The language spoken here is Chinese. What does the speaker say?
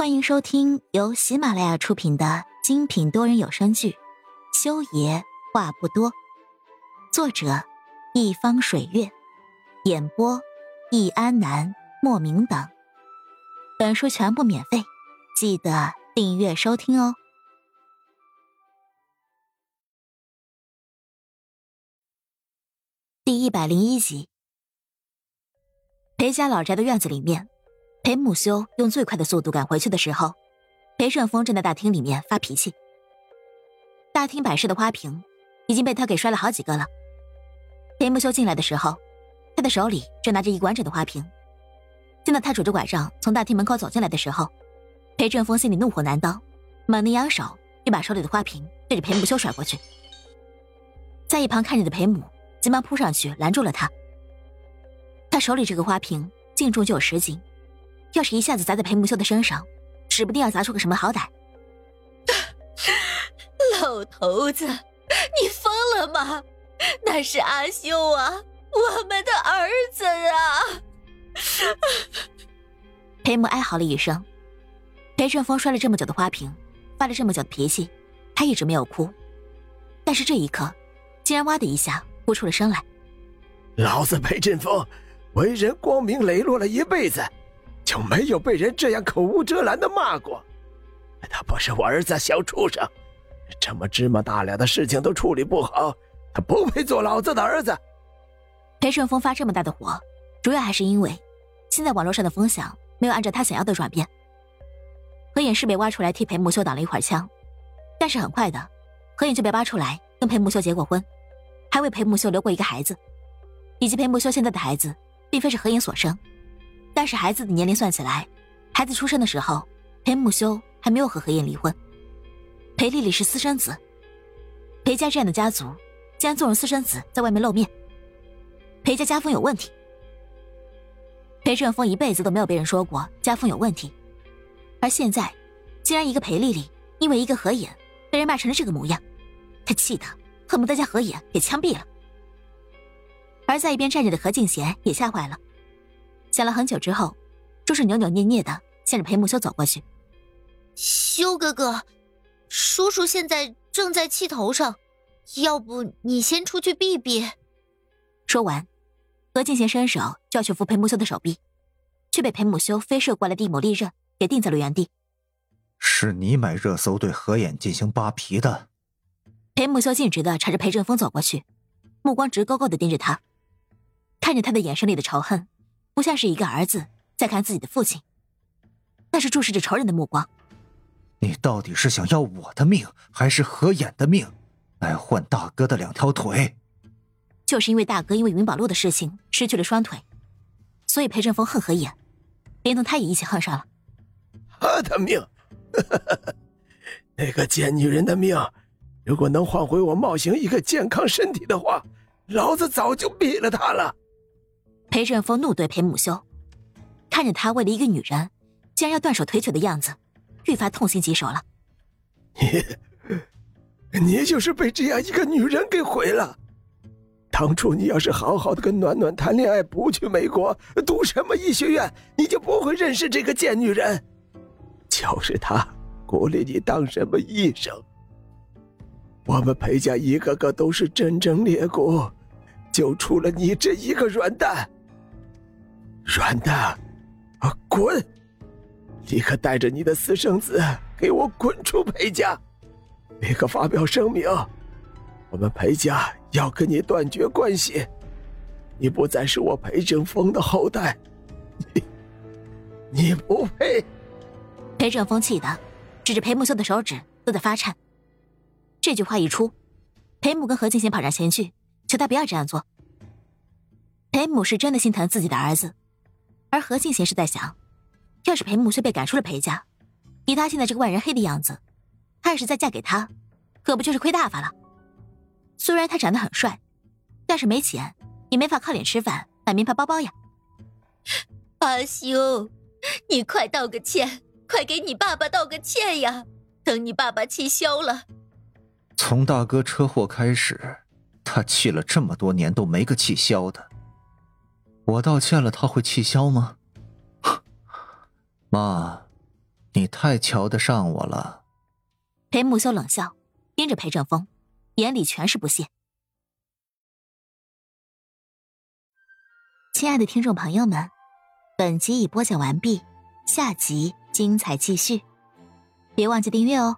欢迎收听由喜马拉雅出品的精品多人有声剧《修爷话不多》，作者：一方水月，演播：易安南、莫名等。本书全部免费，记得订阅收听哦。第一百零一集，裴家老宅的院子里面。裴木修用最快的速度赶回去的时候，裴顺风正在大厅里面发脾气。大厅摆设的花瓶已经被他给摔了好几个了。裴木修进来的时候，他的手里正拿着一个完整的花瓶。见到他拄着拐杖从大厅门口走进来的时候，裴正风心里怒火难当，猛地扬手就把手里的花瓶对着裴木修甩过去。在一旁看着的裴母急忙扑上去拦住了他。他手里这个花瓶净重就有十斤。要是一下子砸在裴木修的身上，指不定要砸出个什么好歹。老头子，你疯了吗？那是阿修啊，我们的儿子啊！裴母哀嚎了一声。裴振风摔了这么久的花瓶，发了这么久的脾气，他一直没有哭，但是这一刻，竟然哇的一下哭出了声来。老子裴振风，为人光明磊落了一辈子。就没有被人这样口无遮拦的骂过。他不是我儿子，小畜生，这么芝麻大了的事情都处理不好，他不配做老子的儿子。裴顺风发这么大的火，主要还是因为现在网络上的风向没有按照他想要的转变。何影是被挖出来替裴木修挡了一会儿枪，但是很快的，何影就被挖出来跟裴木修结过婚，还为裴木修留过一个孩子，以及裴木修现在的孩子并非是何影所生。但是孩子的年龄算起来，孩子出生的时候，裴木修还没有和何燕离婚。裴丽丽是私生子，裴家这样的家族，竟然纵容私生子在外面露面，裴家家风有问题。裴正峰一辈子都没有被人说过家风有问题，而现在，竟然一个裴丽丽因为一个何眼被人骂成了这个模样，他气得恨不得将何眼给枪毙了。而在一边站着的何静贤也吓坏了。想了很久之后，终是扭扭捏捏的向着裴木修走过去。修哥哥，叔叔现在正在气头上，要不你先出去避避。说完，何静贤伸手就要去扶裴木修的手臂，却被裴木修飞射过来的一抹利刃给定在了原地。是你买热搜对何眼进行扒皮的？裴木修径直的朝着裴正峰走过去，目光直勾勾的盯着他，看着他的眼神里的仇恨。不像是一个儿子在看自己的父亲，那是注视着仇人的目光。你到底是想要我的命，还是何衍的命，来换大哥的两条腿？就是因为大哥因为云宝路的事情失去了双腿，所以裴振峰恨何衍，连同他也一起恨上了。他的命，那个贱女人的命，如果能换回我茂行一个健康身体的话，老子早就毙了他了。裴振峰怒对裴母修，看着他为了一个女人，竟然要断手腿脚的样子，愈发痛心疾首了。你，你就是被这样一个女人给毁了。当初你要是好好的跟暖暖谈恋爱，不去美国读什么医学院，你就不会认识这个贱女人。就是她鼓励你当什么医生。我们裴家一个个都是铮铮烈骨，就除了你这一个软蛋。软蛋，啊，滚！立刻带着你的私生子给我滚出裴家！立刻发表声明，我们裴家要跟你断绝关系，你不再是我裴正风的后代，你，你不配！裴正风气的，指着裴木修的手指都在发颤。这句话一出，裴母跟何静贤跑上前去，求他不要这样做。裴母是真的心疼自己的儿子。而何静贤是在想，要是裴木修被赶出了裴家，以他现在这个万人黑的样子，他要是再嫁给他，可不就是亏大发了？虽然他长得很帅，但是没钱，也没法靠脸吃饭，买名牌包包呀。阿修，你快道个歉，快给你爸爸道个歉呀！等你爸爸气消了。从大哥车祸开始，他气了这么多年都没个气消的。我道歉了，他会气消吗？妈，你太瞧得上我了。裴木修冷笑，盯着裴正峰，眼里全是不屑。亲爱的听众朋友们，本集已播讲完毕，下集精彩继续，别忘记订阅哦。